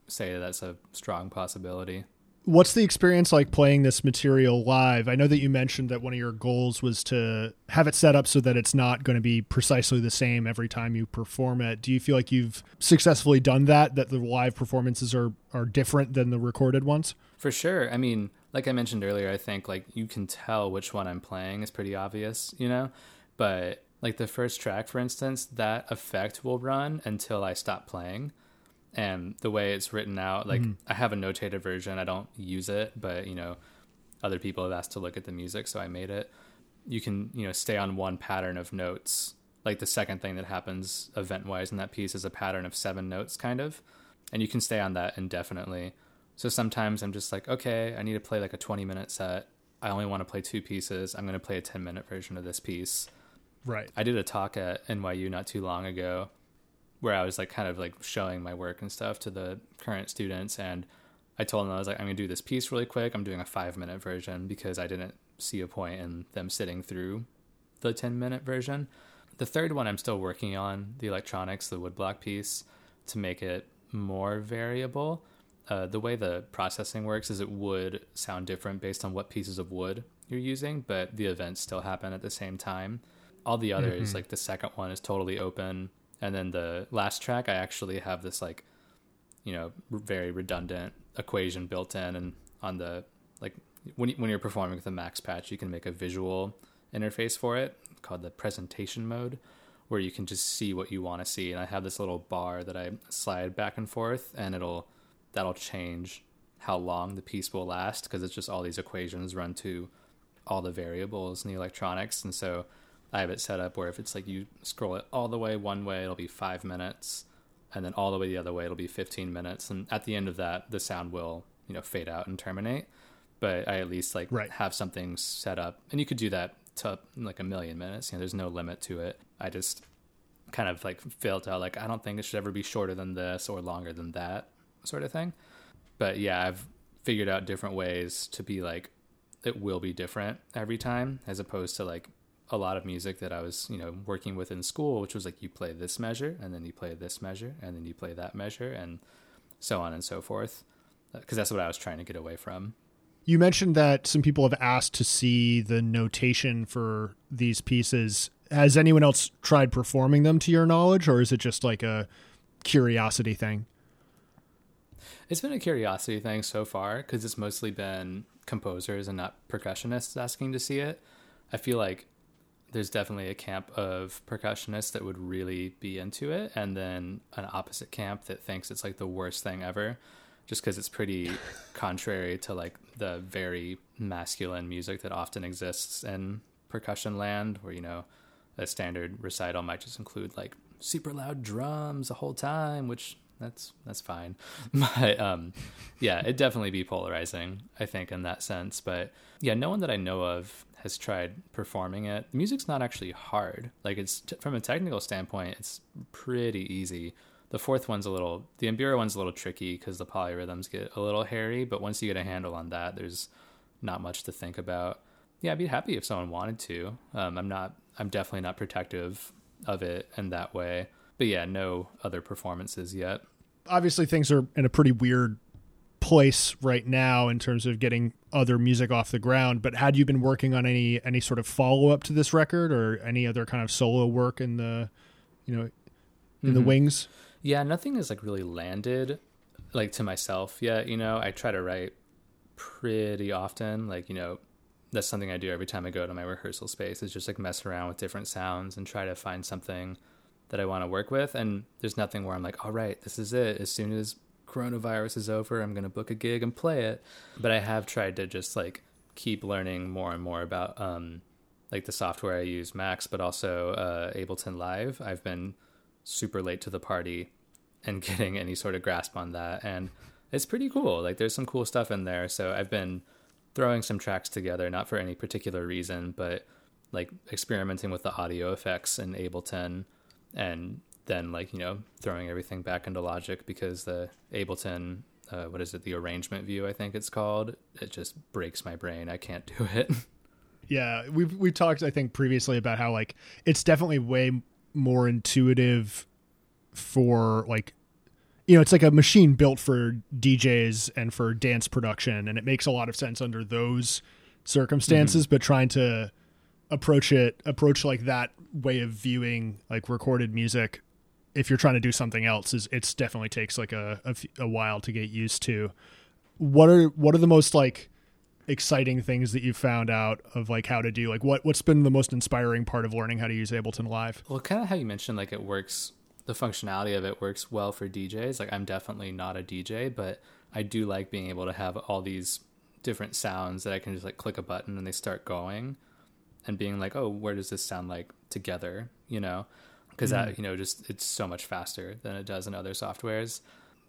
say that's a strong possibility. What's the experience like playing this material live? I know that you mentioned that one of your goals was to have it set up so that it's not going to be precisely the same every time you perform it. Do you feel like you've successfully done that? That the live performances are are different than the recorded ones? For sure. I mean, like I mentioned earlier, I think like you can tell which one I'm playing is pretty obvious, you know. But like the first track, for instance, that effect will run until I stop playing and the way it's written out like mm. i have a notated version i don't use it but you know other people have asked to look at the music so i made it. You can you know stay on one pattern of notes. Like the second thing that happens event wise in that piece is a pattern of seven notes kind of and you can stay on that indefinitely. So sometimes i'm just like okay i need to play like a 20 minute set. I only want to play two pieces. I'm going to play a 10 minute version of this piece. Right. I did a talk at nyu not too long ago where I was like kind of like showing my work and stuff to the current students and I told them I was like I'm going to do this piece really quick. I'm doing a 5 minute version because I didn't see a point in them sitting through the 10 minute version. The third one I'm still working on, the electronics, the woodblock piece to make it more variable. Uh, the way the processing works is it would sound different based on what pieces of wood you're using, but the events still happen at the same time. All the others, mm-hmm. like the second one, is totally open and then the last track i actually have this like you know very redundant equation built in and on the like when, when you're performing with a max patch you can make a visual interface for it called the presentation mode where you can just see what you want to see. And i have this little bar that i slide back and forth and it'll that'll change how long the piece will last because it's just all these equations run to all the variables in the electronics. And so I have it set up where if it's like you scroll it all the way one way, it'll be five minutes, and then all the way the other way, it'll be 15 minutes. And at the end of that, the sound will, you know, fade out and terminate. But I at least like right. have something set up, and you could do that to like a million minutes. You know, there's no limit to it. I just kind of like felt out like I don't think it should ever be shorter than this or longer than that sort of thing. But yeah, I've figured out different ways to be like it will be different every time as opposed to like a lot of music that I was, you know, working with in school, which was like you play this measure and then you play this measure and then you play that measure and so on and so forth. Because uh, that's what I was trying to get away from. You mentioned that some people have asked to see the notation for these pieces. Has anyone else tried performing them to your knowledge, or is it just like a curiosity thing? It's been a curiosity thing so far because it's mostly been composers and not percussionists asking to see it. I feel like there's definitely a camp of percussionists that would really be into it, and then an opposite camp that thinks it's like the worst thing ever, just because it's pretty [LAUGHS] contrary to like the very masculine music that often exists in percussion land, where you know a standard recital might just include like super loud drums the whole time, which that's that's fine. [LAUGHS] But um, yeah, it definitely be polarizing, I think, in that sense. But yeah, no one that I know of has tried performing it. The music's not actually hard. Like it's t- from a technical standpoint, it's pretty easy. The fourth one's a little, the Mbira one's a little tricky because the polyrhythms get a little hairy. But once you get a handle on that, there's not much to think about. Yeah, I'd be happy if someone wanted to. Um, I'm not. I'm definitely not protective of it in that way. But yeah, no other performances yet. Obviously, things are in a pretty weird place right now in terms of getting other music off the ground but had you been working on any any sort of follow-up to this record or any other kind of solo work in the you know in mm-hmm. the wings? Yeah nothing has like really landed like to myself yet you know? I try to write pretty often like you know that's something i do every time i go to my rehearsal space is just like mess around with different sounds and try to find something that i want to work with and there's nothing where i'm like all right this is it. As soon as coronavirus is over, I'm going to book a gig and play it. But I have tried to just like keep learning more and more about um, like the software I use, Max, but also uh, Ableton Live. I've been super late to the party and [LAUGHS] getting any sort of grasp on that. And it's pretty cool. Like there's some cool stuff in there. So I've been throwing some tracks together, not for any particular reason, but like experimenting with the audio effects in Ableton and then like you know throwing everything back into Logic because the Ableton, uh, what is it, the arrangement view I think it's called, it just breaks my brain. I can't [LAUGHS] do it. Yeah, we've we talked I think previously about how like it's definitely way more intuitive for like you know, it's like a machine built for DJs and for dance production, and it makes a lot of sense under those circumstances. Mm-hmm. But trying to approach it, approach like that way of viewing like recorded music, if you're trying to do something else, is it's definitely takes like a a while to get used to. What are what are the most like exciting things that you've found out of like how to do like what what's been the most inspiring part of learning how to use Ableton Live? Well, kind of how you mentioned, like it works. The functionality of it works well for DJs. Like I'm definitely not a DJ, but I do like being able to have all these different sounds that I can just like click a button and they start going, and being like, oh, where does this sound like together? You know, because that you know just it's so much faster than it does in other softwares.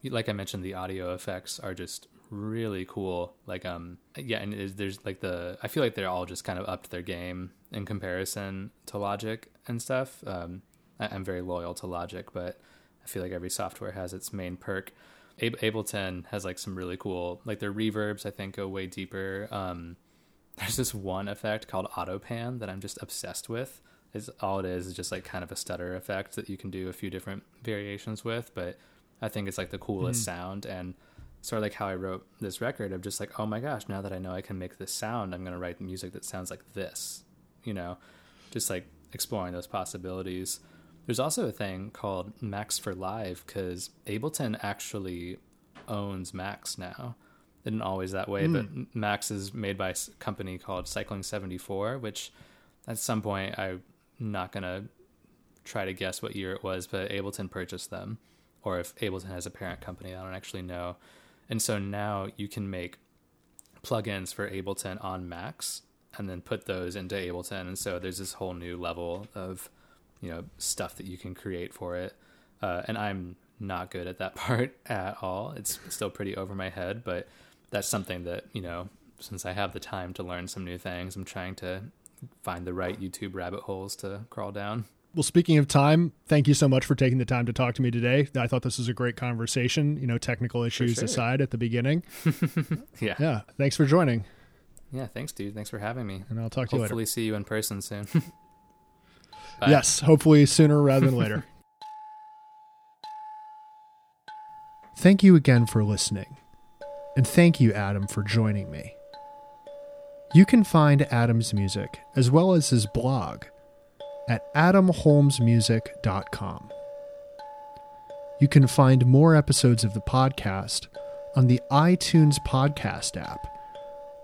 Like I mentioned, the audio effects are just really cool. Like um yeah, and there's like the I feel like they're all just kind of upped their game in comparison to Logic and stuff. Um, I, I'm very loyal to Logic, but I feel like every software has its main perk. Ab- Ableton has like some really cool like their reverbs. I think go way deeper. Um, [LAUGHS] there's this one effect called auto pan that I'm just obsessed with. Is all it is is just like kind of a stutter effect that you can do a few different variations with, but I think it's like the coolest hmm. sound and sort of like how I wrote this record of just like, oh my gosh, now that I know I can make this sound, I'm gonna write music that sounds like this. You know, just like exploring those possibilities. There's also a thing called Max for Live because Ableton actually owns Max now. It isn't always that way, but hmm. Max is made by a company called Cycling 74, which at some point I'm not gonna try to guess what year it was, but Ableton purchased them, or if Ableton has a parent company, I don't actually know. And so now you can make plugins for Ableton on Max and then put those into Ableton. And so there's this whole new level of, you know, stuff that you can create for it. Uh, and I'm not good at that [LAUGHS] part at all. It's still pretty over my head, but that's something that, you know, since I have the time to learn some new things, I'm trying to find the right YouTube rabbit holes to crawl down. Well, speaking of time, thank you so much for taking the time to talk to me today. I thought this was a great conversation, you know, technical issues sure. aside at the beginning. [LAUGHS] Yeah. Yeah. Thanks for joining, Yeah. Thanks, dude. Thanks for having me. and I'll talk to you later. Hopefully see you in person soon. [LAUGHS] Yes, hopefully sooner rather than later. [LAUGHS] thank you again for listening. And thank you, Adam, for joining me. You can find Adam's music, as well as his blog, at adamholmesmusic.com. You can find more episodes of the podcast on the iTunes podcast app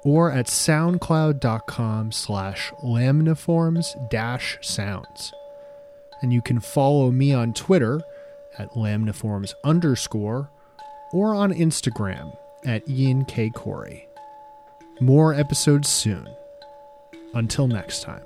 or at soundcloud.com slash lamniforms dash sounds. And you can follow me on Twitter at lamniforms underscore or on Instagram at Ian K. Corey. More episodes soon. Until next time.